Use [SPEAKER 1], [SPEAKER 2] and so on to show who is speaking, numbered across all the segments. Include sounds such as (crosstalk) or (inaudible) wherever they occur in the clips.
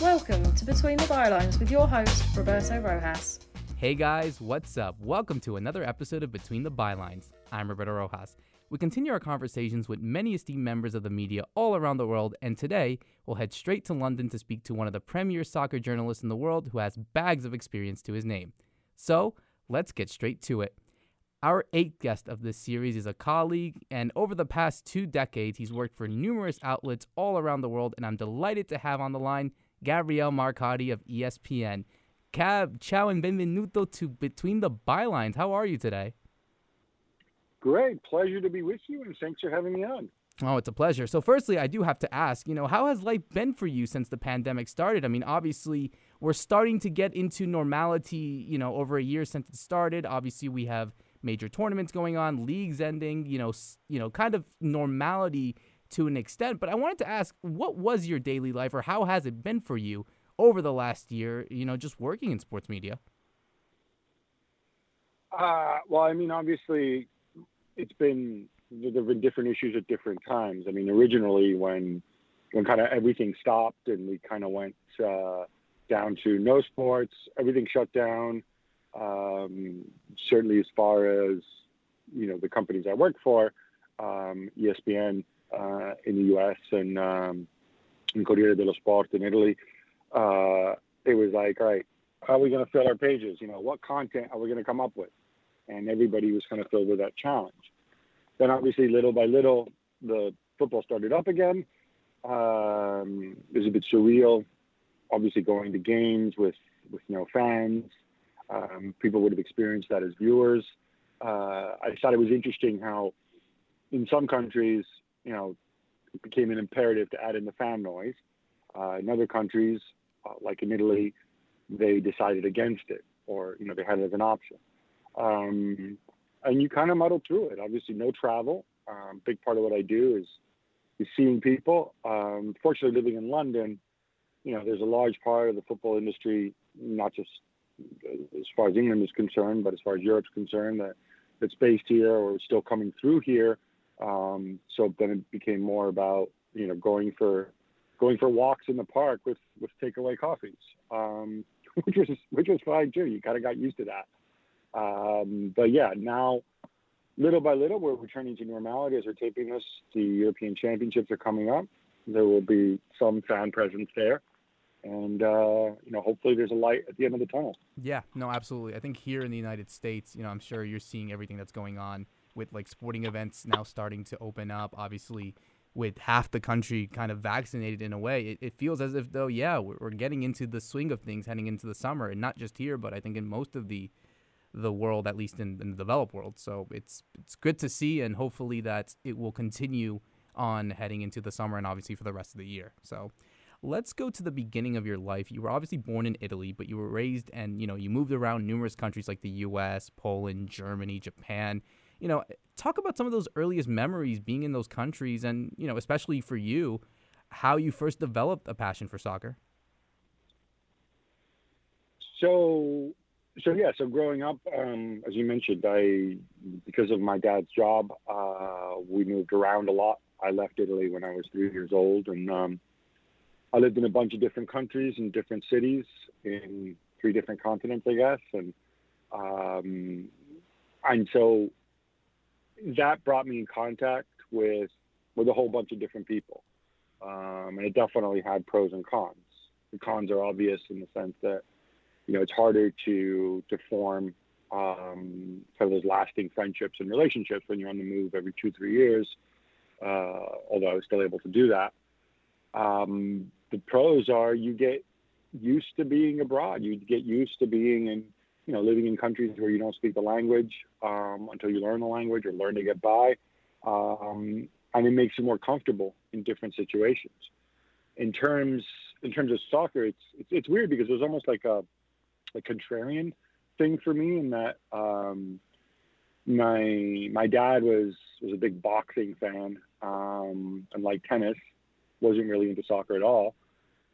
[SPEAKER 1] Welcome to Between the Bylines with your host, Roberto Rojas.
[SPEAKER 2] Hey guys, what's up? Welcome to another episode of Between the Bylines. I'm Roberto Rojas. We continue our conversations with many esteemed members of the media all around the world, and today we'll head straight to London to speak to one of the premier soccer journalists in the world who has bags of experience to his name. So, let's get straight to it. Our eighth guest of this series is a colleague, and over the past two decades, he's worked for numerous outlets all around the world, and I'm delighted to have on the line Gabriele Marcotti of ESPN. Gab, ciao and benvenuto to Between the Bylines. How are you today?
[SPEAKER 3] Great. Pleasure to be with you, and thanks for having me on.
[SPEAKER 2] Oh, it's a pleasure. So, firstly, I do have to ask, you know, how has life been for you since the pandemic started? I mean, obviously, we're starting to get into normality, you know, over a year since it started. Obviously, we have major tournaments going on, leagues ending, you know, you know, kind of normality to an extent. But I wanted to ask, what was your daily life, or how has it been for you over the last year? You know, just working in sports media.
[SPEAKER 3] Uh, well, I mean, obviously, it's been there have been different issues at different times. I mean, originally when when kind of everything stopped and we kind of went uh, down to no sports, everything shut down. Um, certainly, as far as you know, the companies I work for, um, ESPN in the U.S. and um, and Corriere dello Sport in Italy, uh, it was like, all right, how are we going to fill our pages? You know, what content are we going to come up with? And everybody was kind of filled with that challenge. Then, obviously, little by little, the football started up again. Um, it was a bit surreal, obviously, going to games with with no fans. Um, people would have experienced that as viewers. Uh, I thought it was interesting how, in some countries, you know, it became an imperative to add in the fan noise. Uh, in other countries, uh, like in Italy, they decided against it, or you know, they had it as an option. Um, and you kind of muddle through it. Obviously, no travel. Um, big part of what I do is is seeing people. Um, fortunately, living in London, you know, there's a large part of the football industry, not just as far as England is concerned, but as far as Europe's concerned, that that's based here or still coming through here. Um, so then it became more about you know going for going for walks in the park with with takeaway coffees, um, (laughs) which was which was fine too. You kind of got used to that. Um, but yeah, now little by little, we're returning to normality as we're taping this. The European Championships are coming up. There will be some fan presence there. And, uh, you know, hopefully there's a light at the end of the tunnel.
[SPEAKER 2] Yeah, no, absolutely. I think here in the United States, you know, I'm sure you're seeing everything that's going on with like sporting events now starting to open up. Obviously, with half the country kind of vaccinated in a way, it, it feels as if, though, yeah, we're, we're getting into the swing of things heading into the summer. And not just here, but I think in most of the the world, at least in, in the developed world. So it's it's good to see, and hopefully that it will continue on heading into the summer and obviously for the rest of the year. So let's go to the beginning of your life. You were obviously born in Italy, but you were raised and you know you moved around numerous countries like the U.S., Poland, Germany, Japan. You know, talk about some of those earliest memories being in those countries, and you know, especially for you, how you first developed a passion for soccer.
[SPEAKER 3] So so yeah, so growing up, um, as you mentioned, I because of my dad's job, uh, we moved around a lot. I left Italy when I was three years old, and um, I lived in a bunch of different countries and different cities in three different continents, I guess, and um, and so that brought me in contact with with a whole bunch of different people, um, and it definitely had pros and cons. The cons are obvious in the sense that you know, it's harder to to form um, kind of those lasting friendships and relationships when you're on the move every two three years. Uh, although I was still able to do that. Um, the pros are you get used to being abroad. You get used to being in, you know, living in countries where you don't speak the language um, until you learn the language or learn to get by, um, and it makes you more comfortable in different situations. In terms in terms of soccer, it's it's, it's weird because there's almost like a a contrarian thing for me in that um, my my dad was was a big boxing fan um, and like tennis wasn't really into soccer at all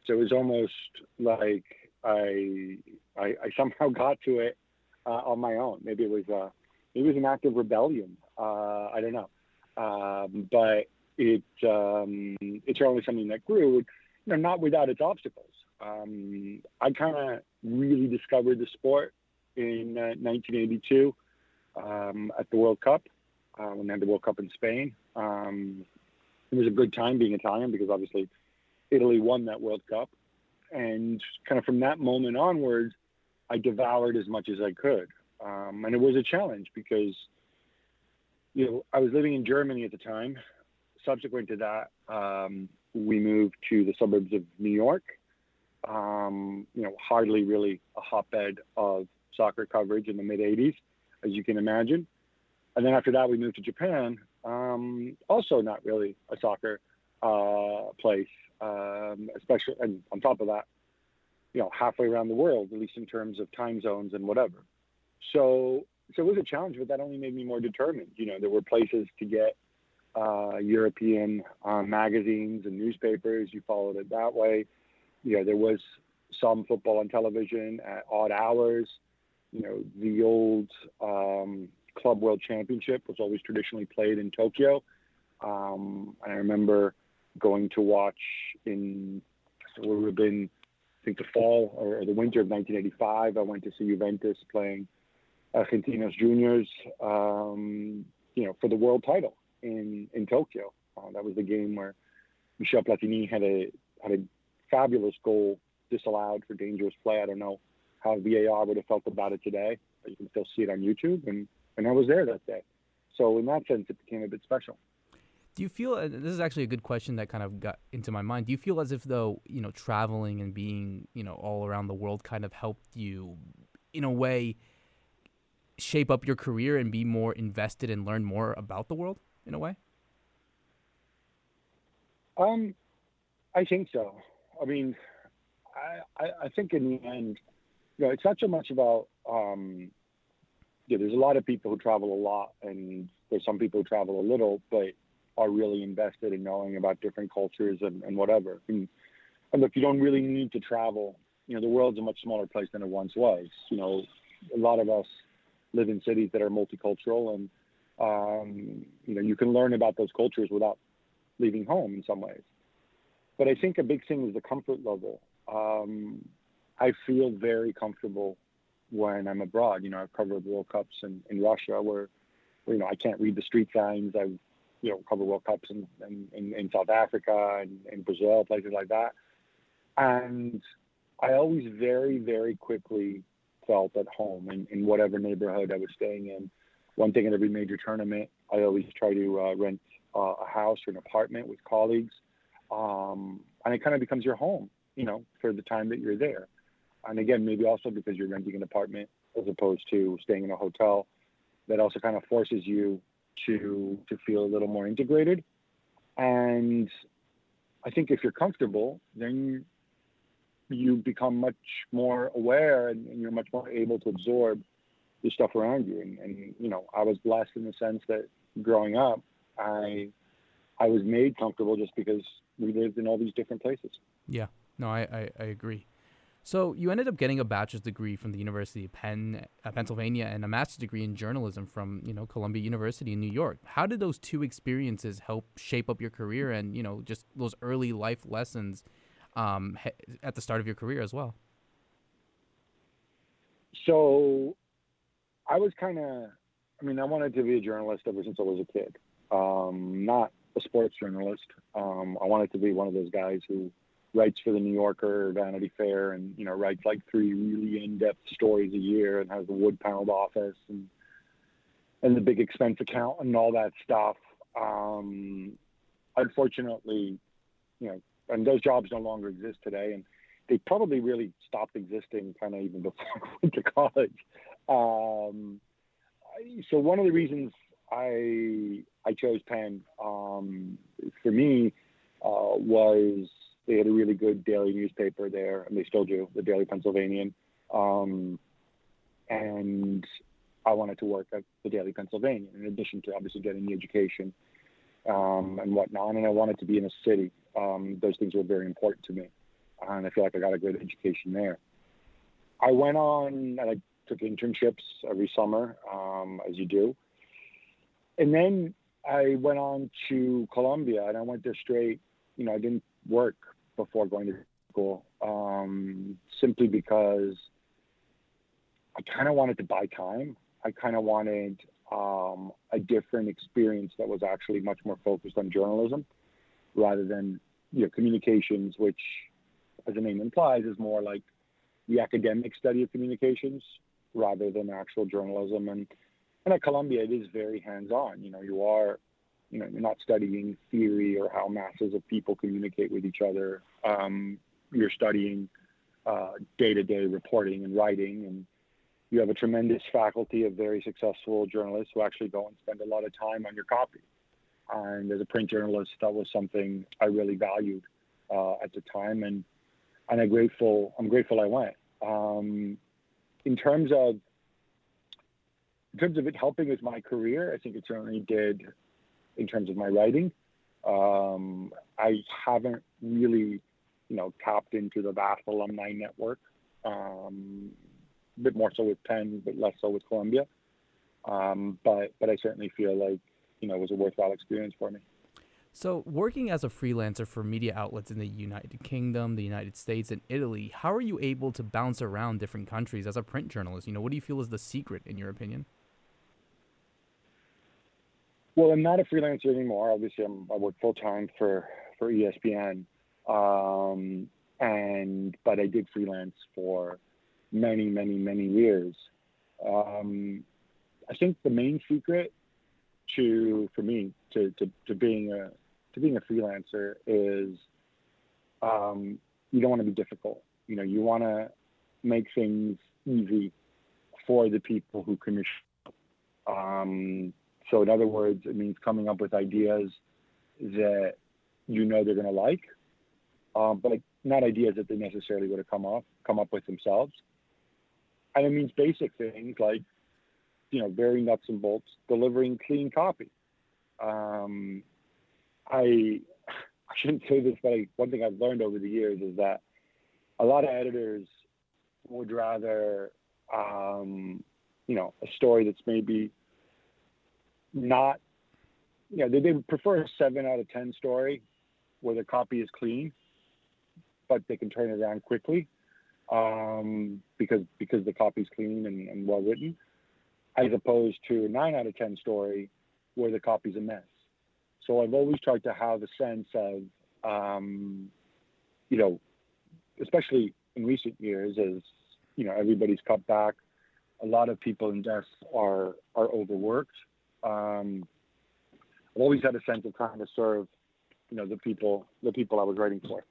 [SPEAKER 3] so it was almost like I I, I somehow (laughs) got to it uh, on my own. Maybe it was uh, maybe it was an act of rebellion. Uh, I don't know. Um, but it um, it's certainly something that grew you know not without its obstacles. Um, I kind of really discovered the sport in uh, 1982 um, at the World Cup uh, when they had the World Cup in Spain. Um, it was a good time being Italian because obviously Italy won that World Cup, and kind of from that moment onwards, I devoured as much as I could, um, and it was a challenge because you know I was living in Germany at the time. Subsequent to that, um, we moved to the suburbs of New York. Um, you know, hardly really a hotbed of soccer coverage in the mid 80s, as you can imagine. And then after that, we moved to Japan. Um, also, not really a soccer uh, place, um, especially, and on top of that, you know, halfway around the world, at least in terms of time zones and whatever. So, so it was a challenge, but that only made me more determined. You know, there were places to get uh, European uh, magazines and newspapers. You followed it that way. You know, there was some football on television at odd hours. You know, the old um, Club World Championship was always traditionally played in Tokyo. Um, and I remember going to watch in would have been think the fall or the winter of 1985. I went to see Juventus playing Argentinos Juniors, um, you know, for the world title in in Tokyo. Uh, that was the game where Michel Platini had a had a fabulous goal disallowed for dangerous play. I don't know how VAR would have felt about it today. But you can still see it on YouTube, and and I was there that day. So in that sense, it became a bit special.
[SPEAKER 2] Do you feel this is actually a good question that kind of got into my mind? Do you feel as if though you know traveling and being you know all around the world kind of helped you, in a way, shape up your career and be more invested and learn more about the world in a way?
[SPEAKER 3] Um, I think so. I mean, I, I, I think in the end, you know, it's not so much about um, yeah, there's a lot of people who travel a lot, and there's some people who travel a little, but are really invested in knowing about different cultures and, and whatever. And, and look, you don't really need to travel. You know, the world's a much smaller place than it once was. You know, a lot of us live in cities that are multicultural, and um, you know, you can learn about those cultures without leaving home in some ways. But I think a big thing is the comfort level. Um, I feel very comfortable when I'm abroad. You know, I've covered World Cups in, in Russia where, where, you know, I can't read the street signs. I've, you know, covered World Cups in, in, in, South Africa and in Brazil, places like that. And I always very, very quickly felt at home in, in whatever neighborhood I was staying in. One thing in every major tournament, I always try to uh, rent uh, a house or an apartment with colleagues. Um, and it kind of becomes your home, you know, for the time that you're there and again, maybe also because you're renting an apartment as opposed to staying in a hotel, that also kind of forces you to to feel a little more integrated. And I think if you're comfortable, then you become much more aware and, and you're much more able to absorb the stuff around you. And, and you know, I was blessed in the sense that growing up, I I was made comfortable just because we lived in all these different places.
[SPEAKER 2] Yeah, no, I, I, I agree. So you ended up getting a bachelor's degree from the University of Penn, uh, Pennsylvania, and a master's degree in journalism from you know Columbia University in New York. How did those two experiences help shape up your career and you know just those early life lessons um, at the start of your career as well?
[SPEAKER 3] So, I was kind of, I mean, I wanted to be a journalist ever since I was a kid. Um, not a sports journalist. Um, I wanted to be one of those guys who writes for the New Yorker or Vanity Fair, and you know writes like three really in-depth stories a year, and has a wood-paneled office and and the big expense account and all that stuff. Um, unfortunately, you know, and those jobs no longer exist today, and they probably really stopped existing kind of even (laughs) before I went to college. Um, so one of the reasons I I chose Penn um, for me uh, was they had a really good daily newspaper there, and they still do, the Daily Pennsylvanian. Um, and I wanted to work at the Daily Pennsylvanian, in addition to obviously getting the education um, and whatnot. And I wanted to be in a city. Um, those things were very important to me, and I feel like I got a good education there. I went on and I took internships every summer, um, as you do, and then I went on to Columbia, and I went there straight. You know, I didn't work before going to school, um, simply because I kind of wanted to buy time. I kind of wanted um, a different experience that was actually much more focused on journalism rather than you know communications, which, as the name implies, is more like the academic study of communications rather than actual journalism. And and at Columbia, it is very hands-on. You know, you are, you know, you're not studying theory or how masses of people communicate with each other. Um, you're studying uh, day-to-day reporting and writing, and you have a tremendous faculty of very successful journalists who actually go and spend a lot of time on your copy. And as a print journalist, that was something I really valued uh, at the time, and and I'm grateful. I'm grateful I went. Um, in terms of in terms of it helping with my career, I think it certainly did. In terms of my writing, um, I haven't really, you know, tapped into the vast alumni network. Um, a bit more so with Penn, but less so with Columbia. Um, but but I certainly feel like you know it was a worthwhile experience for me.
[SPEAKER 2] So, working as a freelancer for media outlets in the United Kingdom, the United States, and Italy, how are you able to bounce around different countries as a print journalist? You know, what do you feel is the secret, in your opinion?
[SPEAKER 3] Well, I'm not a freelancer anymore. Obviously, I'm, i work full time for for ESPN, um, and but I did freelance for many, many, many years. Um, I think the main secret to for me to, to, to being a to being a freelancer is um, you don't want to be difficult. You know, you want to make things easy for the people who commission. Um, so, in other words, it means coming up with ideas that you know they're going to like, um, but like not ideas that they necessarily would have come up come up with themselves. And it means basic things like, you know, very nuts and bolts, delivering clean copy. Um, I (sighs) I shouldn't say this, but I, one thing I've learned over the years is that a lot of editors would rather, um, you know, a story that's maybe not, you know, they, they would prefer a seven out of 10 story where the copy is clean, but they can turn it around quickly um, because because the copy's clean and, and well written, as opposed to a nine out of ten story where the copy's a mess. So I've always tried to have a sense of, um, you know, especially in recent years, as you know, everybody's cut back. A lot of people in desk are are overworked. Um, I've always had a sense of trying to serve, you know, the people the people I was writing for.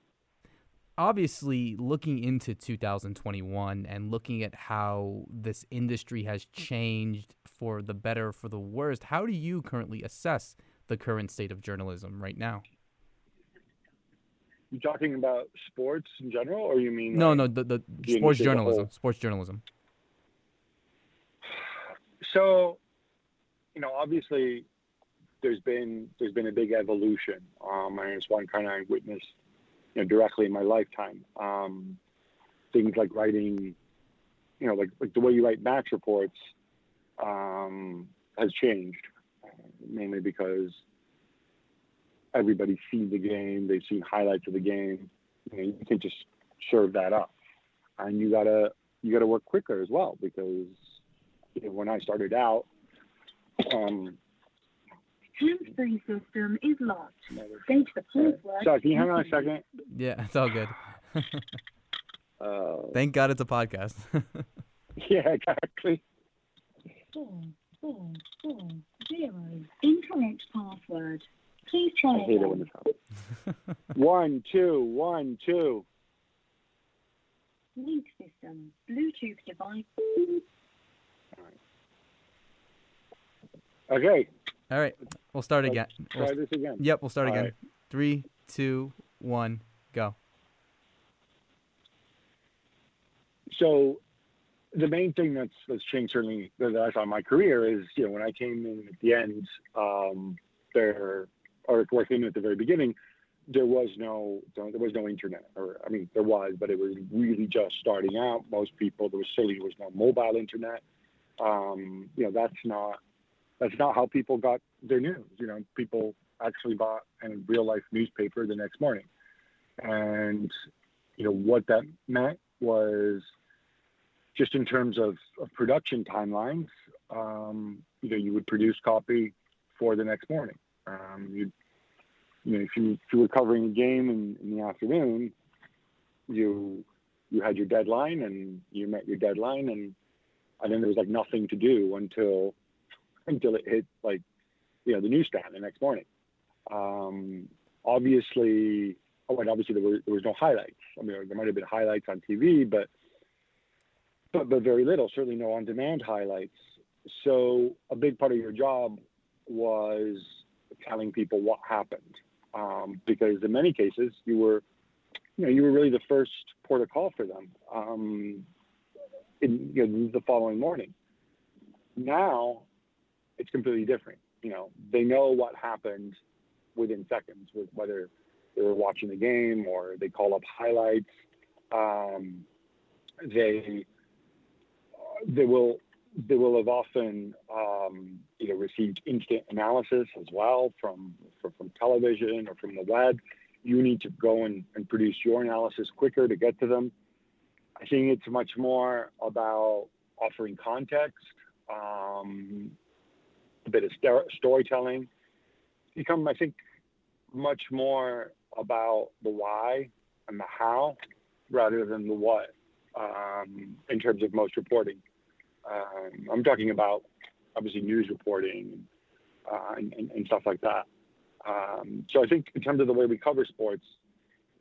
[SPEAKER 2] Obviously looking into 2021 and looking at how this industry has changed for the better for the worst how do you currently assess the current state of journalism right now?
[SPEAKER 3] You talking about sports in general or you mean
[SPEAKER 2] no like no the, the, the sports journalism sports journalism.
[SPEAKER 3] So you know obviously there's been there's been a big evolution um and it's one kind of I witnessed you know, directly in my lifetime. Um, things like writing, you know, like, like the way you write match reports um, has changed, mainly because everybody sees the game, they've seen highlights of the game. You, you can just serve that up, and you gotta you gotta work quicker as well because when I started out, um,
[SPEAKER 2] Hands-free system is locked. Stage the password.
[SPEAKER 3] Sorry, can you hang on a second?
[SPEAKER 2] Yeah, it's all good. (laughs) uh, Thank God it's a podcast. (laughs)
[SPEAKER 3] yeah, exactly.
[SPEAKER 2] Four, four, four, zero. Incorrect password. Please try I hate it when this
[SPEAKER 3] happens. one, two, one, two.
[SPEAKER 2] Link system. Bluetooth device.
[SPEAKER 3] Okay.
[SPEAKER 2] All right, we'll start again.
[SPEAKER 3] Try we'll, this again.
[SPEAKER 2] Yep, we'll start All again. Right. Three, two, one, go.
[SPEAKER 3] So, the main thing that's that's changed certainly that I saw in my career is you know when I came in at the end, um, there or working at the very beginning, there was no there was no internet or I mean there was, but it was really just starting out. Most people there was silly there was no mobile internet. Um, you know that's not that's not how people got their news. You know, people actually bought a real life newspaper the next morning. And you know, what that meant was just in terms of, of production timelines, um, you know, you would produce copy for the next morning. Um, you you know, if you, if you were covering a game in, in the afternoon, you you had your deadline and you met your deadline and and then there was like nothing to do until until it hit like you know the newsstand the next morning. Um, obviously, oh, and obviously there was there was no highlights. I mean, there might have been highlights on TV, but but but very little. Certainly no on-demand highlights. So a big part of your job was telling people what happened, um, because in many cases you were, you know, you were really the first port of call for them um, in you know, the following morning. Now it's completely different. You know, they know what happened within seconds, with whether they were watching the game or they call up highlights. Um, they they will they will have often um, you know received instant analysis as well from, from, from television or from the web. You need to go and, and produce your analysis quicker to get to them. I think it's much more about offering context, um, bit of st- storytelling. Become, I think, much more about the why and the how rather than the what um, in terms of most reporting. Um, I'm talking about obviously news reporting uh, and, and, and, stuff like that. Um, so I think in terms of the way we cover sports,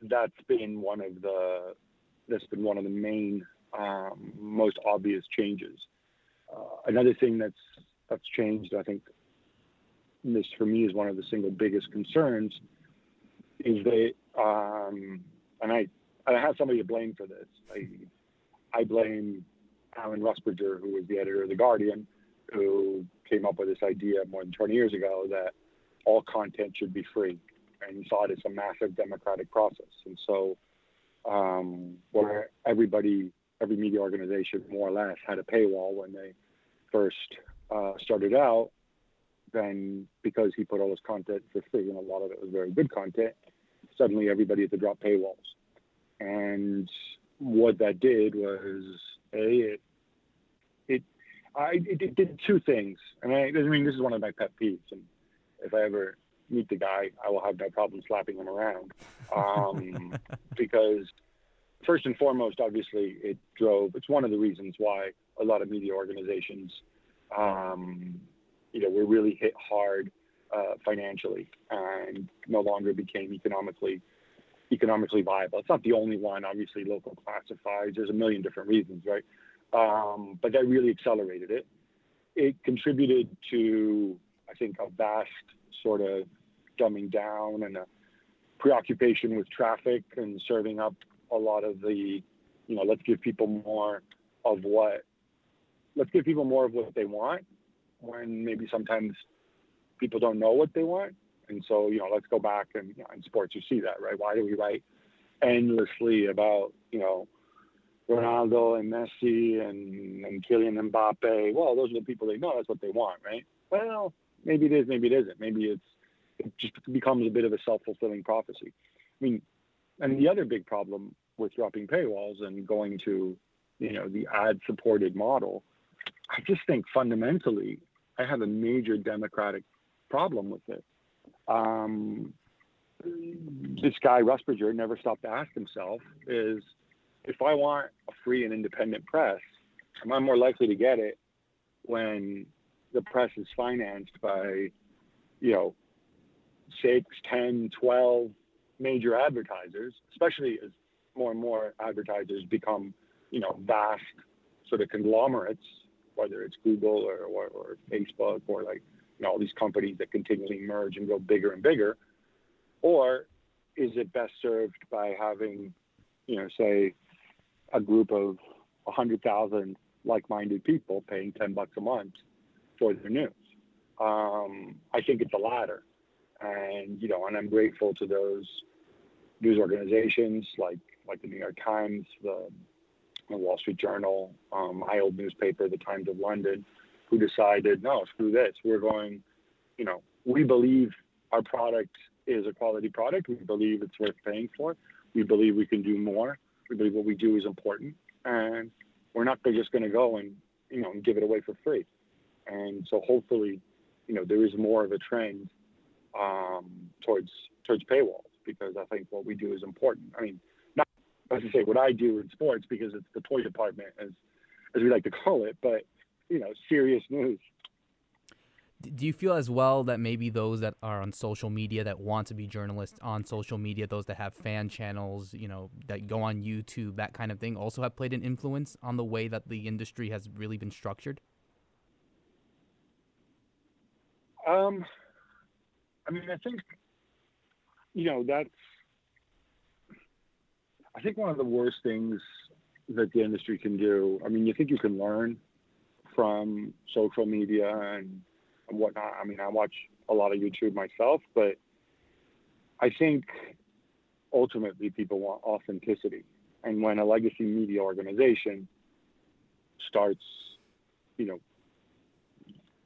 [SPEAKER 3] that's been one of the that's been one of the main um, most obvious changes. Uh, another thing that's that's changed, I think, this for me is one of the single biggest concerns, is that, um, and I I have somebody to blame for this. I I blame Alan Rusbridger, who was the editor of The Guardian, who came up with this idea more than 20 years ago that all content should be free. And he saw it as a massive democratic process. And so, um, where everybody, every media organization more or less had a paywall when they first uh, started out, then because he put all his content for free, and a lot of it was very good content, suddenly everybody had to drop paywalls. And what that did was a it it I it, did two things, and I, I mean this is one of my pet peeves, and if I ever meet the guy, I will have no problem slapping him around, um, (laughs) because first and foremost, obviously, it drove. It's one of the reasons why a lot of media organizations, um, you know, were really hit hard uh, financially and no longer became economically economically viable. It's not the only one, obviously, local classifieds. There's a million different reasons, right? Um, but that really accelerated it. It contributed to, I think, a vast sort of dumbing down and a preoccupation with traffic and serving up a lot of the, you know, let's give people more of what, let's give people more of what they want when maybe sometimes people don't know what they want and so, you know, let's go back and you know, in sports, you see that, right? Why do we write endlessly about, you know, Ronaldo and Messi and, and Kylian Mbappe? Well, those are the people they know. That's what they want, right? Well, maybe it is, maybe it isn't. Maybe it's, it just becomes a bit of a self fulfilling prophecy. I mean, and the other big problem with dropping paywalls and going to, you know, the ad supported model, I just think fundamentally, I have a major democratic problem with it. Um, this guy Rusbridger never stopped to ask himself is if I want a free and independent press, am I more likely to get it when the press is financed by, you know, six, 10, 12 major advertisers, especially as more and more advertisers become, you know, vast sort of conglomerates, whether it's Google or, or, or Facebook or like you know, all these companies that continually merge and go bigger and bigger? Or is it best served by having, you know, say a group of 100,000 like-minded people paying 10 bucks a month for their news? Um, I think it's the latter. And, you know, and I'm grateful to those news organizations like, like the New York Times, the, the Wall Street Journal, um, my old newspaper, the Times of London, who decided, no, screw this. We're going, you know, we believe our product is a quality product. We believe it's worth paying for. We believe we can do more We believe what we do is important, and we're not just going to go and you know and give it away for free. And so hopefully, you know, there is more of a trend um, towards towards paywalls because I think what we do is important. I mean, as I say what I do in sports because it's the toy department as as we like to call it, but you know, serious news.
[SPEAKER 2] Do you feel as well that maybe those that are on social media that want to be journalists on social media, those that have fan channels, you know, that go on YouTube, that kind of thing, also have played an influence on the way that the industry has really been structured?
[SPEAKER 3] Um, I mean, I think, you know, that's, I think one of the worst things that the industry can do. I mean, you think you can learn from social media and, and whatnot. I mean, I watch a lot of YouTube myself, but I think ultimately people want authenticity. And when a legacy media organization starts, you know,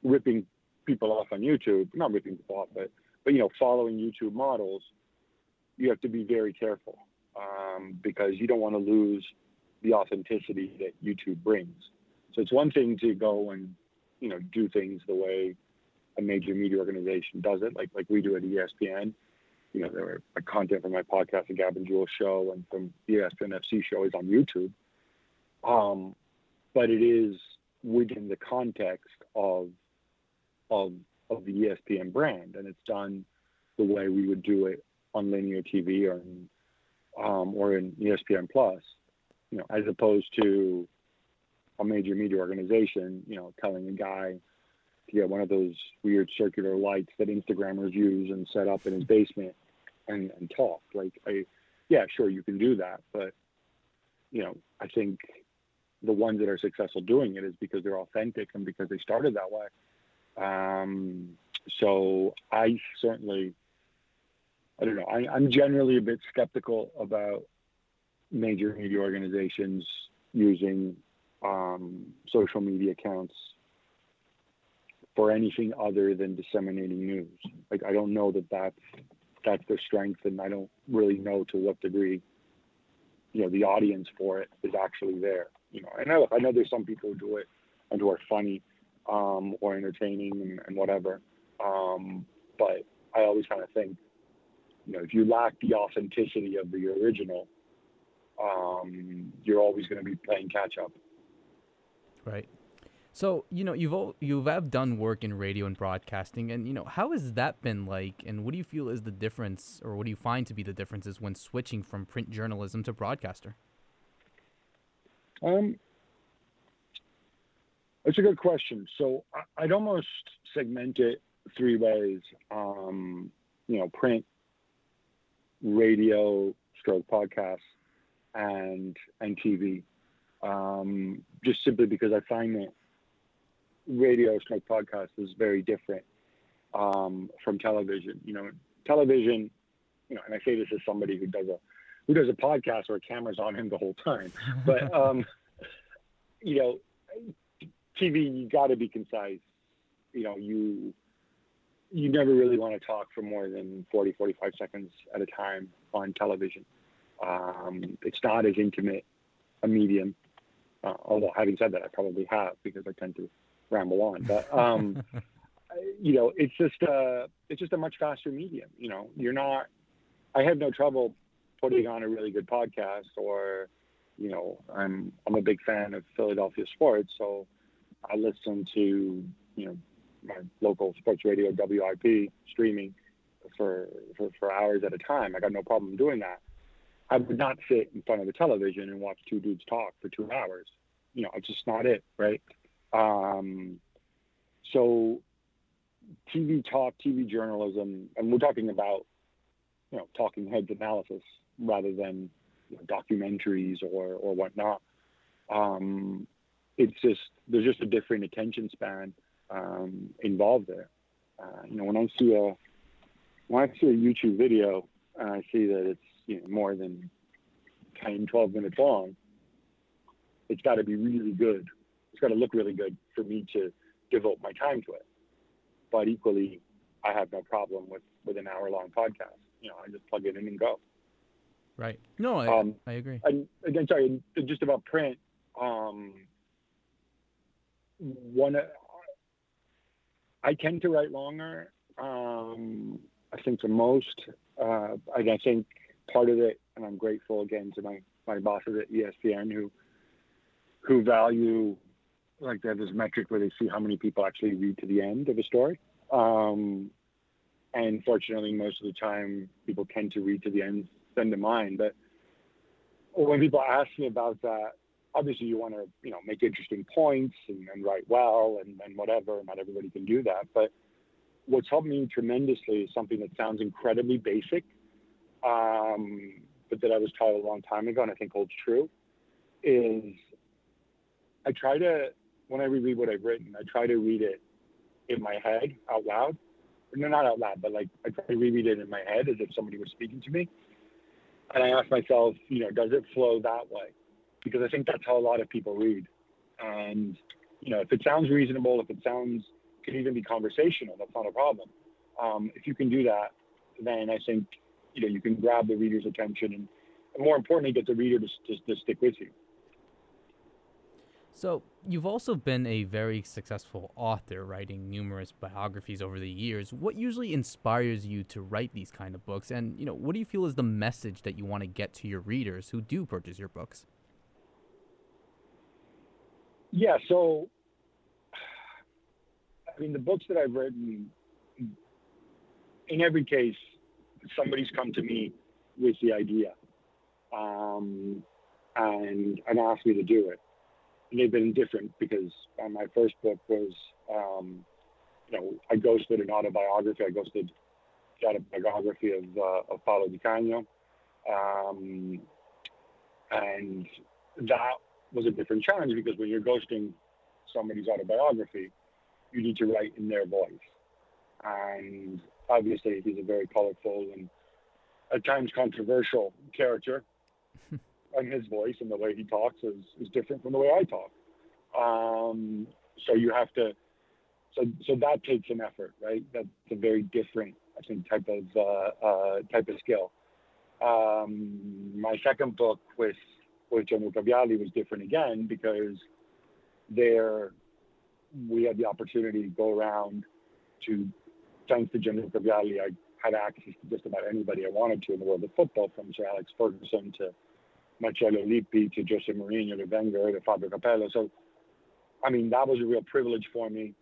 [SPEAKER 3] ripping people off on YouTube, not ripping people off, but but you know, following YouTube models, you have to be very careful um, because you don't want to lose the authenticity that YouTube brings. So it's one thing to go and you know do things the way a major media organization does it, like like we do at ESPN. You know, there were like, content from my podcast, the Gab and Juls show, and from the ESPN FC show is on YouTube. Um, but it is within the context of of of the ESPN brand, and it's done the way we would do it on linear TV or in, um, or in ESPN Plus you know, as opposed to a major media organization, you know, telling a guy to get one of those weird circular lights that Instagrammers use and set up in his basement and, and talk. Like, I, yeah, sure, you can do that, but you know, I think the ones that are successful doing it is because they're authentic and because they started that way. Um, so I certainly, I don't know, I, I'm generally a bit skeptical about major media organizations using um, social media accounts for anything other than disseminating news. Like I don't know that that's that's their strength, and I don't really know to what degree you know the audience for it is actually there. You know, and I, I know there's some people who do it and who are funny um, or entertaining and, and whatever. Um, but I always kind of think, you know, if you lack the authenticity of the original, um, you're always going to be playing catch up.
[SPEAKER 2] Right. So you know you've all, you have done work in radio and broadcasting, and you know how has that been like, and what do you feel is the difference, or what do you find to be the differences when switching from print journalism to broadcaster?
[SPEAKER 3] Um, it's a good question. So I'd almost segment it three ways. Um, you know, print, radio, stroke podcasts and and TV, um, just simply because I find that radio stroke podcast is very different um, from television. You know, television, you know, and I say this as somebody who does a who does a podcast where a camera's on him the whole time, but (laughs) um, you know, TV you got to be concise. You know, you you never really want to talk for more than 40, 45 seconds at a time on television. Um, it's not as intimate a medium, uh, although having said that, I probably have because I tend to ramble on. But um, (laughs) you know, it's just a it's just a much faster medium. You know, you're not. I have no trouble putting on a really good podcast, or you know, I'm I'm a big fan of Philadelphia sports, so I listen to you know my local sports radio WIP streaming for, for, for hours at a time. I got no problem doing that. I would not sit in front of the television and watch two dudes talk for two hours. You know, it's just not it, right? Um, so, TV talk, TV journalism, and we're talking about, you know, talking heads analysis rather than you know, documentaries or or whatnot. Um, it's just there's just a different attention span um, involved there. Uh, you know, when I see a when I see a YouTube video and I see that it's you know, more than 10, 12 minutes long, it's got to be really good. It's got to look really good for me to devote my time to it. But equally, I have no problem with, with an hour long podcast. You know, I just plug it in and go.
[SPEAKER 2] Right. No, I,
[SPEAKER 3] Um,
[SPEAKER 2] I agree.
[SPEAKER 3] And again, sorry, just about print. Um, one, I tend to write longer. Um, I think the most, uh, and I think part of it, and I'm grateful again to my my bosses at ESPN who who value like they have this metric where they see how many people actually read to the end of a story. Um, and fortunately, most of the time, people tend to read to the end than to mine. But when people ask me about that, obviously you want to, you know, make interesting points and, and write well and, and whatever. Not everybody can do that. But what's helped me tremendously is something that sounds incredibly basic, um, but that I was taught a long time ago and I think holds true, is I try to, when I reread what I've written, I try to read it in my head out loud. No, not out loud, but like I try to reread it in my head as if somebody was speaking to me. And I ask myself, you know, does it flow that way? Because I think that's how a lot of people read. And, you know, if it sounds reasonable, if it sounds, could even be conversational, that's not a problem. Um, if you can do that, then I think, you know, you can grab the reader's attention and, and more importantly, get the reader to, to, to stick with you.
[SPEAKER 2] So, you've also been a very successful author, writing numerous biographies over the years. What usually inspires you to write these kind of books? And, you know, what do you feel is the message that you want to get to your readers who do purchase your books?
[SPEAKER 3] Yeah, so I mean, the books that I've written, in every case, somebody's come to me with the idea um, and and asked me to do it. And they've been different because uh, my first book was, um, you know, I ghosted an autobiography. I ghosted the autobiography of uh, of Paolo Di Canio, um, and that was a different challenge because when you're ghosting somebody's autobiography, you need to write in their voice. And obviously, he's a very colorful and at times controversial character. (laughs) and his voice and the way he talks is, is different from the way I talk. Um, so you have to, so so that takes an effort, right? That's a very different, I think, type of uh, uh, type of skill. Um, my second book with with Gianluca Vialli was different again because there we had the opportunity to go around to, thanks to Gianluca Vialli, I had access to just about anybody I wanted to in the world of football, from Sir Alex Ferguson to Marcello Lippi to Jose Mourinho to Wenger to Fabio Capello. So, I mean, that was a real privilege for me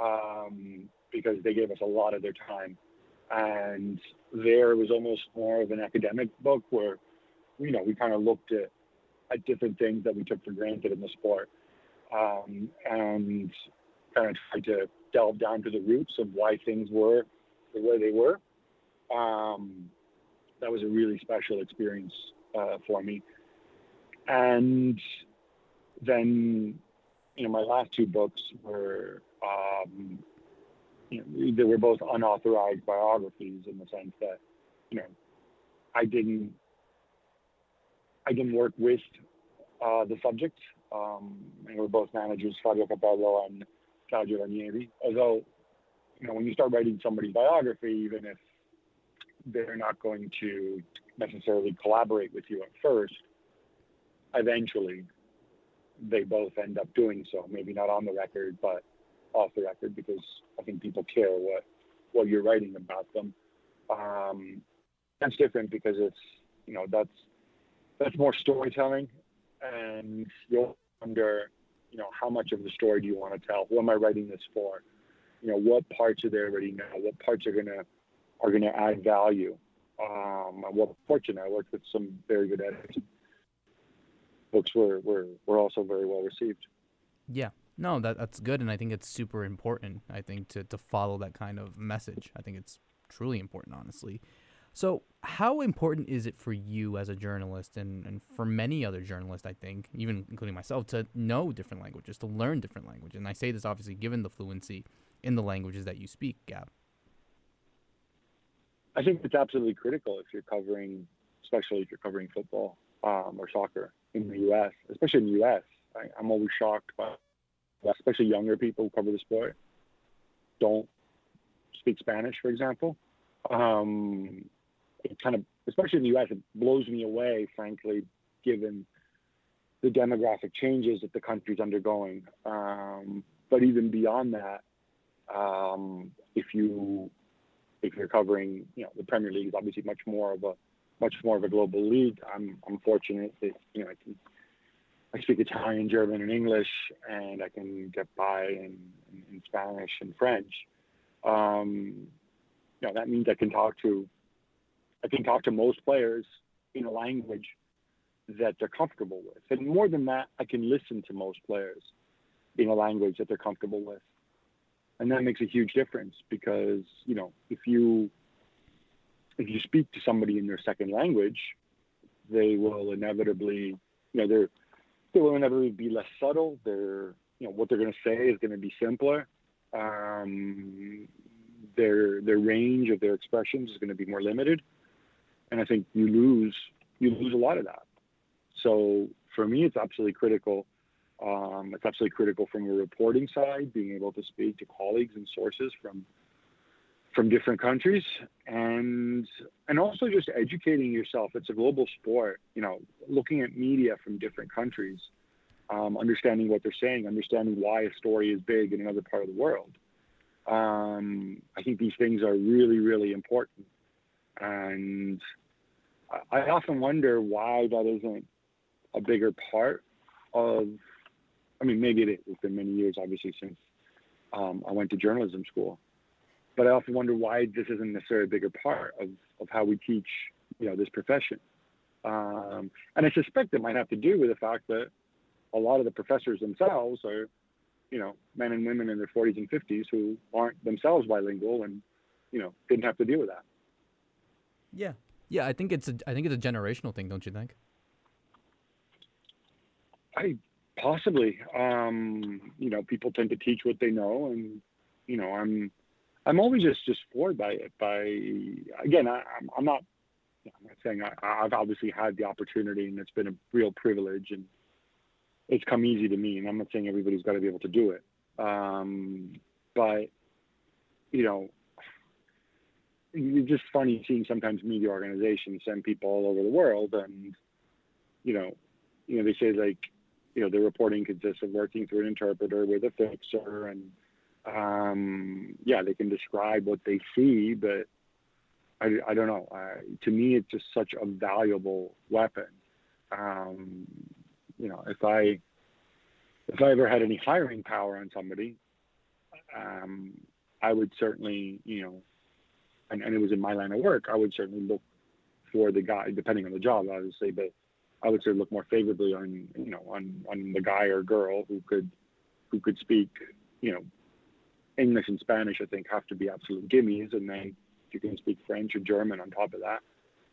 [SPEAKER 3] um, because they gave us a lot of their time. And there was almost more of an academic book where, you know, we kind of looked at, at different things that we took for granted in the sport um, and kind of tried to delve down to the roots of why things were the way they were. Um, that was a really special experience uh, for me. And then, you know, my last two books were, um, you know, they were both unauthorized biographies in the sense that, you know, I didn't, I didn't work with uh, the subject. Um, and we're both managers, Fabio Capello and Claudio Ranieri. Although, you know, when you start writing somebody's biography, even if they're not going to necessarily collaborate with you at first, eventually they both end up doing so. Maybe not on the record, but off the record, because I think people care what what you're writing about them. Um, that's different because it's you know that's that's more storytelling, and you'll wonder you know how much of the story do you want to tell? Who am I writing this for? You know what parts are they already know? What parts are gonna are gonna add value? Um, and what fortunate I worked with some very good editors. Books were, were were also very well received.
[SPEAKER 2] Yeah. No, that that's good, and I think it's super important. I think to to follow that kind of message. I think it's truly important, honestly. So, how important is it for you as a journalist, and and for many other journalists, I think, even including myself, to know different languages, to learn different languages? And I say this obviously given the fluency in the languages that you speak, Gab.
[SPEAKER 3] I think it's absolutely critical if you're covering, especially if you're covering football um, or soccer in the U.S., especially in the U.S. I, I'm always shocked by, especially younger people who cover the sport, don't speak Spanish, for example. Um, it kind of, especially in the U.S., it blows me away, frankly, given the demographic changes that the country's undergoing. Um, but even beyond that, um, if you if you're covering, you know, the Premier League is obviously much more of a much more of a global league. I'm I'm fortunate that you know I can I speak Italian, German, and English, and I can get by in, in, Spanish and French. Um, you know, that means I can talk to I can talk to most players in a language that they're comfortable with. And more than that, I can listen to most players in a language that they're comfortable with. And that makes a huge difference because, you know, if you if you speak to somebody in their second language, they will inevitably, you know, they're they will inevitably be less subtle. They're, you know, what they're going to say is going to be simpler. Um, their their range of their expressions is going to be more limited, and I think you lose you lose a lot of that. So for me, it's absolutely critical. Um, it's absolutely critical from a reporting side, being able to speak to colleagues and sources from from different countries, and and also just educating yourself. It's a global sport. You know, looking at media from different countries, um, understanding what they're saying, understanding why a story is big in another part of the world. Um, I think these things are really, really important, and I, often wonder why that isn't a bigger part of. I mean, maybe it is. It's been many years, obviously, since um, I went to journalism school. But I often wonder why this isn't necessarily a bigger part of, of how we teach, you know, this profession. Um, and I suspect it might have to do with the fact that a lot of the professors themselves are, you know, men and women in their 40s and 50s who aren't themselves bilingual and, you know, didn't have to deal with that.
[SPEAKER 2] Yeah, yeah. I think it's a I think it's a generational thing, don't you think?
[SPEAKER 3] I possibly, um, you know, people tend to teach what they know, and you know, I'm, I'm always just just floored by it. By again, I, I'm, I'm not, I'm not saying I, I've obviously had the opportunity, and it's been a real privilege, and it's come easy to me. And I'm not saying everybody's got to be able to do it, um, but you know, it's just funny seeing sometimes media organizations send people all over the world, and you know, you know, they say like you know, the reporting consists of working through an interpreter with a fixer, and um, yeah, they can describe what they see, but I, I don't know. To me, it's just such a valuable weapon. Um, you know, if I if I ever had any hiring power on somebody, um, I would certainly, you know, and, and it was in my line of work, I would certainly look for the guy, depending on the job, obviously, but I would say look more favorably on you know on on the guy or girl who could who could speak you know English and Spanish. I think have to be absolute gimmies, and then if you can speak French or German on top of that,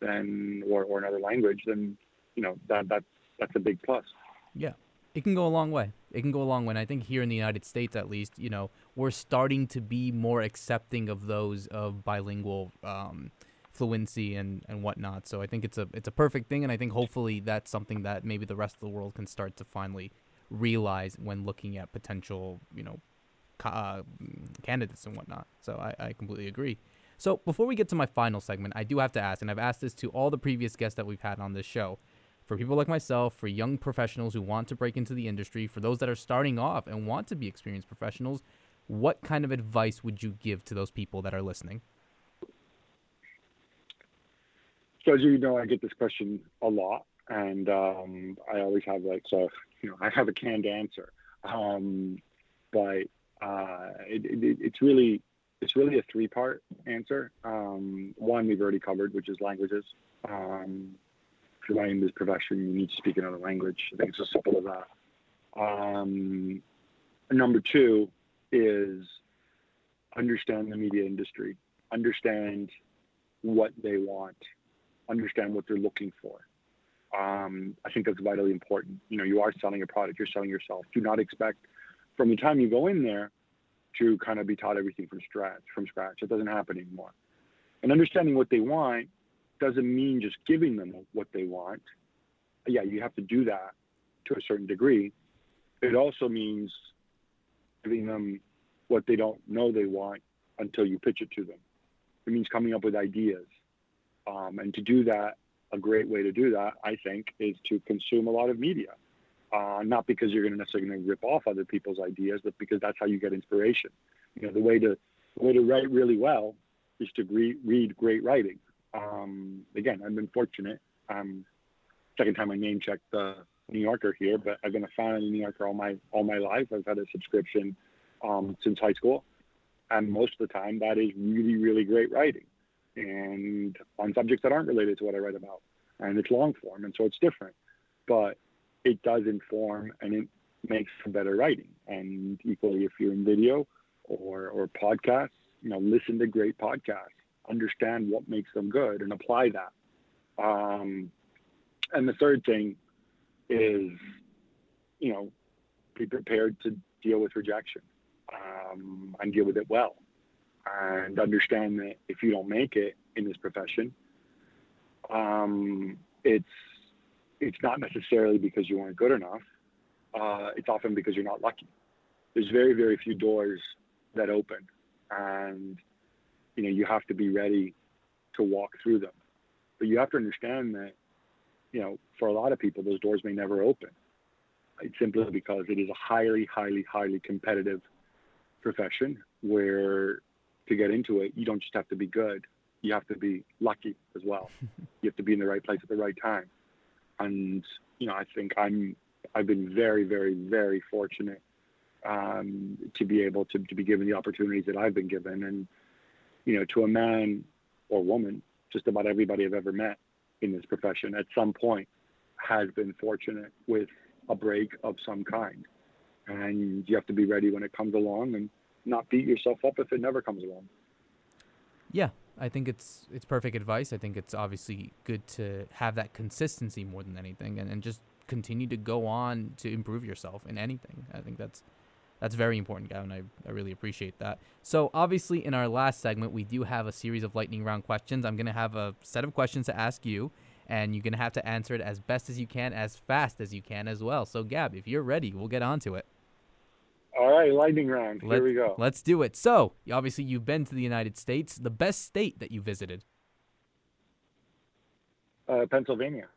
[SPEAKER 3] then or, or another language, then you know that that's that's a big plus.
[SPEAKER 2] Yeah. It can go a long way. It can go a long way. And I think here in the United States, at least, you know, we're starting to be more accepting of those of bilingual um, fluency and, and whatnot. So I think it's a it's a perfect thing, and I think hopefully that's something that maybe the rest of the world can start to finally realize when looking at potential you know uh, candidates and whatnot. So I, I completely agree. So before we get to my final segment, I do have to ask, and I've asked this to all the previous guests that we've had on this show. For people like myself, for young professionals who want to break into the industry, for those that are starting off and want to be experienced professionals, what kind of advice would you give to those people that are listening?
[SPEAKER 3] So as you know, I get this question a lot, and um, I always have like so you know I have a canned answer, um, but uh, it, it, it's really it's really a three part answer. Um, one we've already covered, which is languages. Um, if you're in this profession, you need to speak another language. I think it's as simple as that. Um, number two is understand the media industry, understand what they want understand what they're looking for. Um, I think that's vitally important. You know, you are selling a product, you're selling yourself. Do not expect from the time you go in there to kind of be taught everything from scratch. From scratch, it doesn't happen anymore. And understanding what they want doesn't mean just giving them what they want. Yeah, you have to do that to a certain degree. It also means giving them what they don't know they want until you pitch it to them. It means coming up with ideas Um, and to do that, a great way to do that, I think, is to consume a lot of media. Uh, not because you're going to necessarily rip off other people's ideas, but because that's how you get inspiration. You know, the way to the way to write really well is to re- read great writing. Um, again, I've been fortunate. Um, second time I name checked the New Yorker here, but I've been a fan of the New Yorker all my all my life. I've had a subscription um, since high school, and most of the time that is really really great writing, and on subjects that aren't related to what I write about, and it's long form, and so it's different, but it does inform and it makes for better writing. And equally, if you're in video or or podcasts, you know, listen to great podcasts, understand what makes them good, and apply that. Um, and the third thing is, you know, be prepared to deal with rejection um, and deal with it well, and understand that if you don't make it in this profession, um, it's it's not necessarily because you weren't good enough. Uh, it's often because you're not lucky. There's very very few doors that open, and you know you have to be ready to walk through them. But you have to understand that you know, for a lot of people, those doors may never open. It's simply because it is a highly, highly, highly competitive profession where to get into it, you don't just have to be good, you have to be lucky as well. (laughs) you have to be in the right place at the right time. And, you know, I think I'm, I've been very, very, very fortunate um, to be able to, to be given the opportunities that I've been given. And, you know, to a man or woman, just about everybody I've ever met, in this profession at some point has been fortunate with a break of some kind. And you have to be ready when it comes along and not beat yourself up if it never comes along.
[SPEAKER 2] Yeah, I think it's it's perfect advice. I think it's obviously good to have that consistency more than anything and, and just continue to go on to improve yourself in anything. I think that's that's very important, Gavin. I, I really appreciate that. So, obviously, in our last segment, we do have a series of lightning round questions. I'm going to have a set of questions to ask you, and you're going to have to answer it as best as you can, as fast as you can as well. So, Gab, if you're ready, we'll get on to it.
[SPEAKER 3] All right, lightning round. Let, Here we go.
[SPEAKER 2] Let's do it. So, obviously, you've been to the United States. The best state that you visited?
[SPEAKER 3] Uh, Pennsylvania.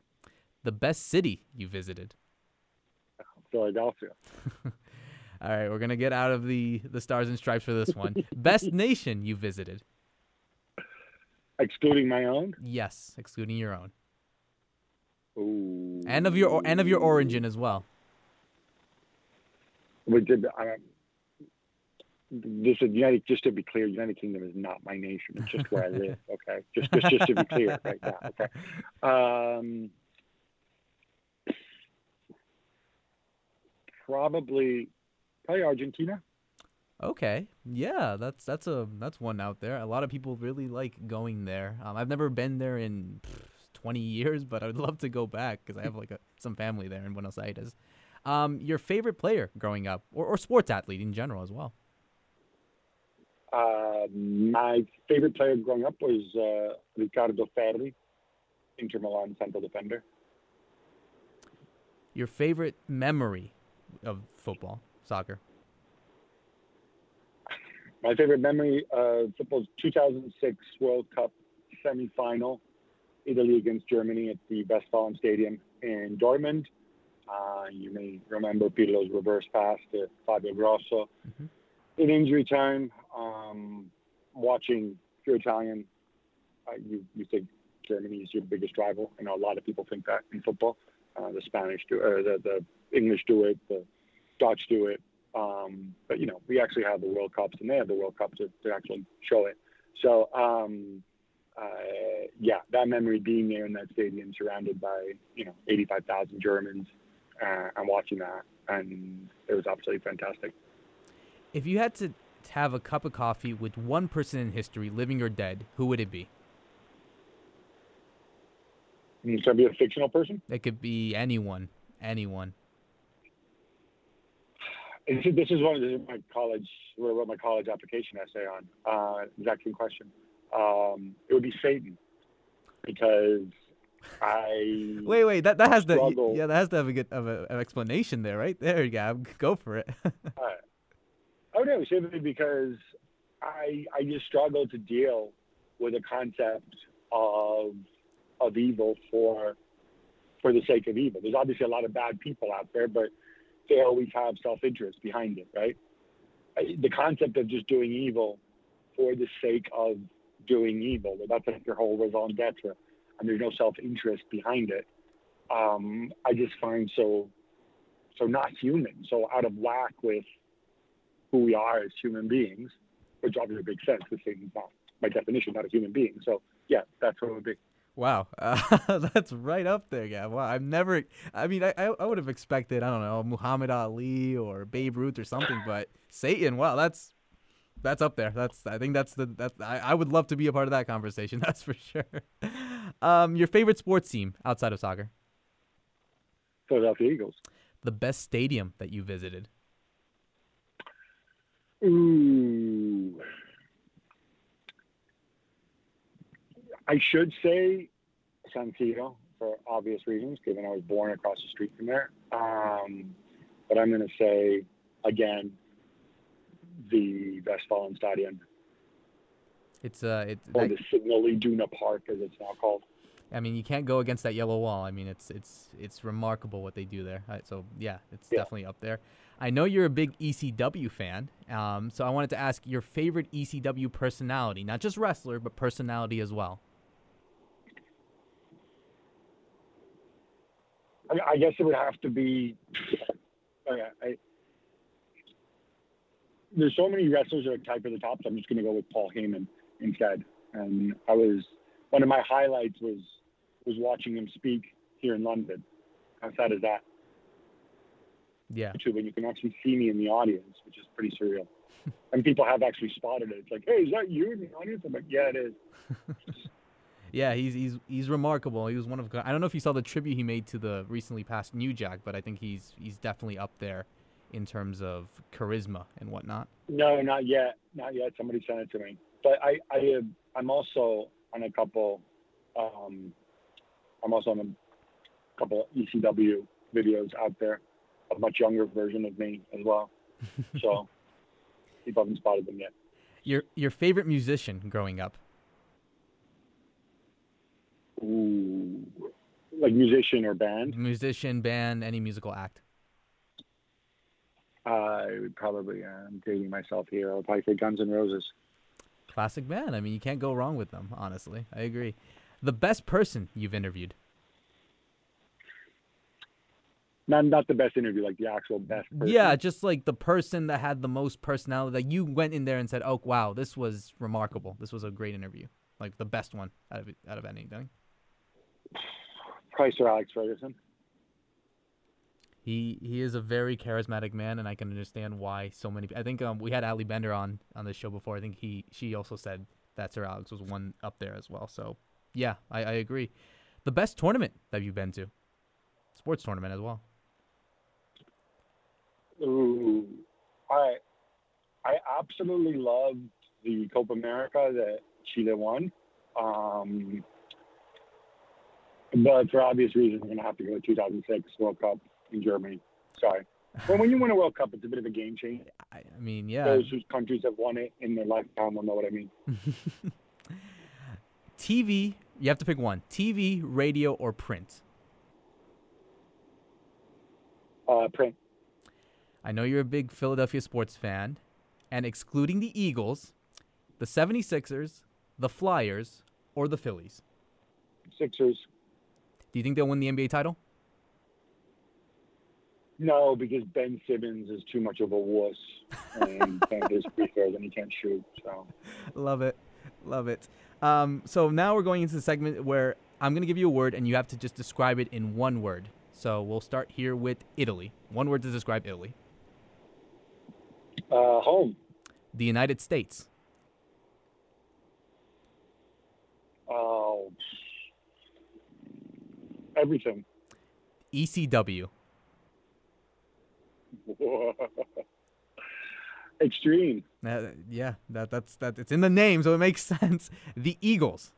[SPEAKER 2] The best city you visited?
[SPEAKER 3] Philadelphia. (laughs)
[SPEAKER 2] All right, we're gonna get out of the the stars and stripes for this one. Best (laughs) nation you visited?
[SPEAKER 3] Excluding my own?
[SPEAKER 2] Yes, excluding your own.
[SPEAKER 3] Ooh.
[SPEAKER 2] And of your and of your origin as well.
[SPEAKER 3] We did. Um, this is United. Just to be clear, United Kingdom is not my nation. It's just where I live. (laughs) Okay, just just just to be clear right now. Okay. Um, probably Probably Argentina.
[SPEAKER 2] Okay, yeah, that's that's a that's one out there. A lot of people really like going there. Um, I've never been there in pff, 20 years, but I would love to go back because I have like a, some family there in Buenos Aires. Um, your favorite player growing up, or, or sports athlete in general as well?
[SPEAKER 3] Uh, my favorite player growing up was uh, Riccardo Ferri, Inter Milan central defender.
[SPEAKER 2] Your favorite memory of football? Soccer?
[SPEAKER 3] My favorite memory of football is 2006 World Cup semifinal, Italy against Germany at the Westfalen Stadium in Dortmund. Uh, you may remember Pirlo's reverse pass to Fabio Grosso. Mm-hmm. In injury time, um, watching, if you're Italian, uh, you, you think Germany is your biggest rival. I know a lot of people think that in football. Uh, the Spanish do, or the, the English do it, the Dutch do it. Um, but you know, we actually have the World Cups, and they have the World Cup to, to actually show it. So um, uh, yeah, that memory being there in that stadium, surrounded by you know 85,000 Germans, uh, and watching that, and it was absolutely fantastic.
[SPEAKER 2] If you had to have a cup of coffee with one person in history, living or dead, who would it be?
[SPEAKER 3] Should it be a fictional person?
[SPEAKER 2] It could be anyone. Anyone
[SPEAKER 3] this is one. of my college. Where I wrote my college application essay on. Uh, exact same question. Um, it would be Satan, because I
[SPEAKER 2] wait, wait. That that has struggle. to yeah, that has to have a good of a, an explanation there, right there, Gab. (laughs) Go for it. (laughs) uh,
[SPEAKER 3] oh no, simply because I I just struggle to deal with a concept of of evil for for the sake of evil. There's obviously a lot of bad people out there, but they always have self interest behind it, right? The concept of just doing evil for the sake of doing evil, that's like your whole raison d'etre, and there's no self interest behind it. Um, I just find so so not human, so out of whack with who we are as human beings, which obviously makes sense because Satan's not, by definition, not a human being. So yeah, that's what it would be.
[SPEAKER 2] Wow, uh, (laughs) that's right up there, yeah. Wow, I've never. I mean, I I would have expected I don't know Muhammad Ali or Babe Ruth or something, but Satan. Wow, that's that's up there. That's I think that's the that I, I would love to be a part of that conversation. (laughs) That's for sure. Um, your favorite sports team outside of soccer?
[SPEAKER 3] Philadelphia Eagles.
[SPEAKER 2] The best stadium that you visited?
[SPEAKER 3] Ooh. I should say San Siro for obvious reasons, given I was born across the street from there. Um, but I'm going to say again the Westfalenstadion.
[SPEAKER 2] It's uh, it,
[SPEAKER 3] or the Signal Iduna Park, as it's now called.
[SPEAKER 2] I mean, you can't go against that yellow wall. I mean, it's it's it's remarkable what they do there. So yeah, it's yeah. definitely up there. I know you're a big ECW fan, um, so I wanted to ask your favorite ECW personality, not just wrestler, but personality as well.
[SPEAKER 3] I, guess it would have to be. Okay, I, there's so many wrestlers that are tied for the top, so I'm just going to go with Paul Heyman instead. And I was one of my highlights was was watching him speak here in London. How sad is that?
[SPEAKER 2] Yeah.
[SPEAKER 3] When you can actually see me in the audience, which is pretty surreal. (laughs) and people have actually spotted it. It's like, hey, is that you in the audience? I'm like, yeah, it is. (laughs)
[SPEAKER 2] yeah, he's he's he's remarkable. He was one of I don't know if you saw the tribute he made to the recently passed New Jack, but I think he's he's definitely up there in terms of charisma and whatnot.
[SPEAKER 3] No, not yet, not yet. Somebody sent it to me, but I I I'm also on a couple. Um, I'm also on a couple ECW videos out there, a much younger version of me as well. (laughs) so people haven't spotted them yet.
[SPEAKER 2] Your your favorite musician growing up?
[SPEAKER 3] Ooh, like musician or band?
[SPEAKER 2] Musician, band, any musical act.
[SPEAKER 3] I would probably, uh, I'm dating myself here. I would probably say Guns N' Roses.
[SPEAKER 2] Classic band. I mean, you can't go wrong with them, honestly. I agree. The best person you've interviewed?
[SPEAKER 3] Not, not the best interview, like the actual best person.
[SPEAKER 2] Yeah, just like the person that had the most personality. That you went in there and said, "Oh, wow, this was remarkable. This was a great interview. Like the best one out of out of anything."
[SPEAKER 3] Or Alex Ferguson.
[SPEAKER 2] He he is a very charismatic man, and I can understand why so many. I think um, we had Ali Bender on on the show before. I think he she also said that Sir Alex was one up there as well. So yeah, I, I agree. The best tournament that you've been to, sports tournament as well.
[SPEAKER 3] Ooh, I I absolutely loved the Copa America that Chile won. Um, but for obvious reasons, I'm going to have to go to 2006 World Cup in Germany. Sorry. But when you win a World Cup, it's a bit of a game changer.
[SPEAKER 2] I, I mean, yeah.
[SPEAKER 3] Those whose countries have won it in their lifetime will know what I mean. (laughs)
[SPEAKER 2] TV, you have to pick one TV, radio, or print?
[SPEAKER 3] Uh, print.
[SPEAKER 2] I know you're a big Philadelphia sports fan, and excluding the Eagles, the 76ers, the Flyers, or the Phillies?
[SPEAKER 3] Sixers.
[SPEAKER 2] Do you think they'll win the NBA title?
[SPEAKER 3] No, because Ben Simmons is too much of a wuss, and (laughs) free throws and he can't shoot. So,
[SPEAKER 2] love it, love it. Um, so now we're going into the segment where I'm going to give you a word, and you have to just describe it in one word. So we'll start here with Italy. One word to describe Italy.
[SPEAKER 3] Uh, home.
[SPEAKER 2] The United States.
[SPEAKER 3] Oh, everything.
[SPEAKER 2] ECW. (laughs)
[SPEAKER 3] Extreme.
[SPEAKER 2] Uh, yeah, that that's that. It's in the name, so it makes (laughs) sense. The Eagles.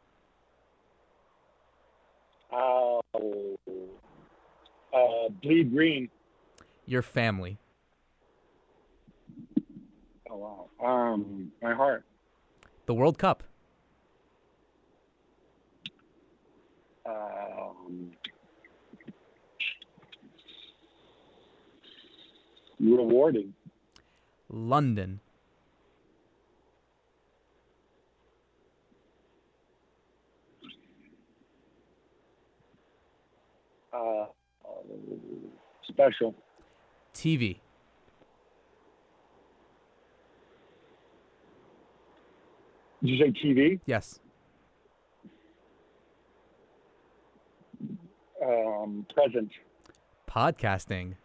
[SPEAKER 3] Oh, uh, bleed green.
[SPEAKER 2] Your family.
[SPEAKER 3] Oh wow. Um, my heart.
[SPEAKER 2] The World Cup.
[SPEAKER 3] Um, rewarding.
[SPEAKER 2] London.
[SPEAKER 3] Uh, special.
[SPEAKER 2] TV.
[SPEAKER 3] Did you say TV?
[SPEAKER 2] Yes.
[SPEAKER 3] Um, present.
[SPEAKER 2] Podcasting.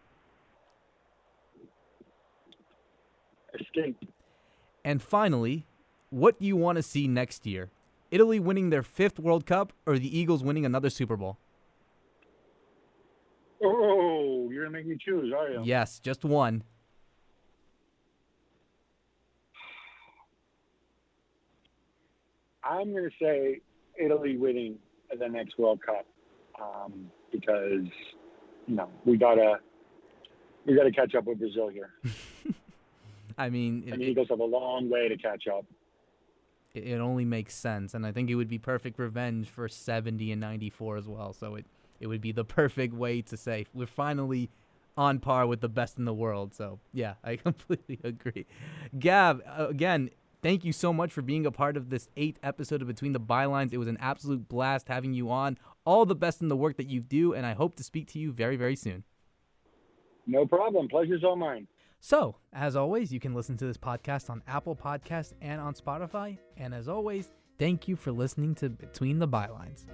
[SPEAKER 3] Escape.
[SPEAKER 2] And finally, what do you want to see next year? Italy winning their fifth World Cup or the Eagles winning another Super Bowl?
[SPEAKER 3] Oh, you're gonna make me choose, are you?
[SPEAKER 2] Yes, just one.
[SPEAKER 3] I'm going to say Italy winning the next World Cup um, because you know we gotta we gotta catch up with Brazil here. (laughs)
[SPEAKER 2] I mean,
[SPEAKER 3] And
[SPEAKER 2] it,
[SPEAKER 3] Eagles have a long way to catch up.
[SPEAKER 2] it, it only makes sense, and I think it would be perfect revenge for 70 and 94 as well. So it it would be the (laughs) perfect way to say we're finally on par with the best in the world. So yeah, (laughs) I completely agree. Gab, again, thank you so much for being a part of this eighth episode of Between the Bylines. It was an absolute blast having you on. All the best in the work that you do, and I hope to speak to you very, very soon.
[SPEAKER 3] No problem. Pleasure's all mine.
[SPEAKER 2] So, as always, you can listen to this podcast on Apple Podcasts and on Spotify. And as always, thank you for listening to Between the Bylines.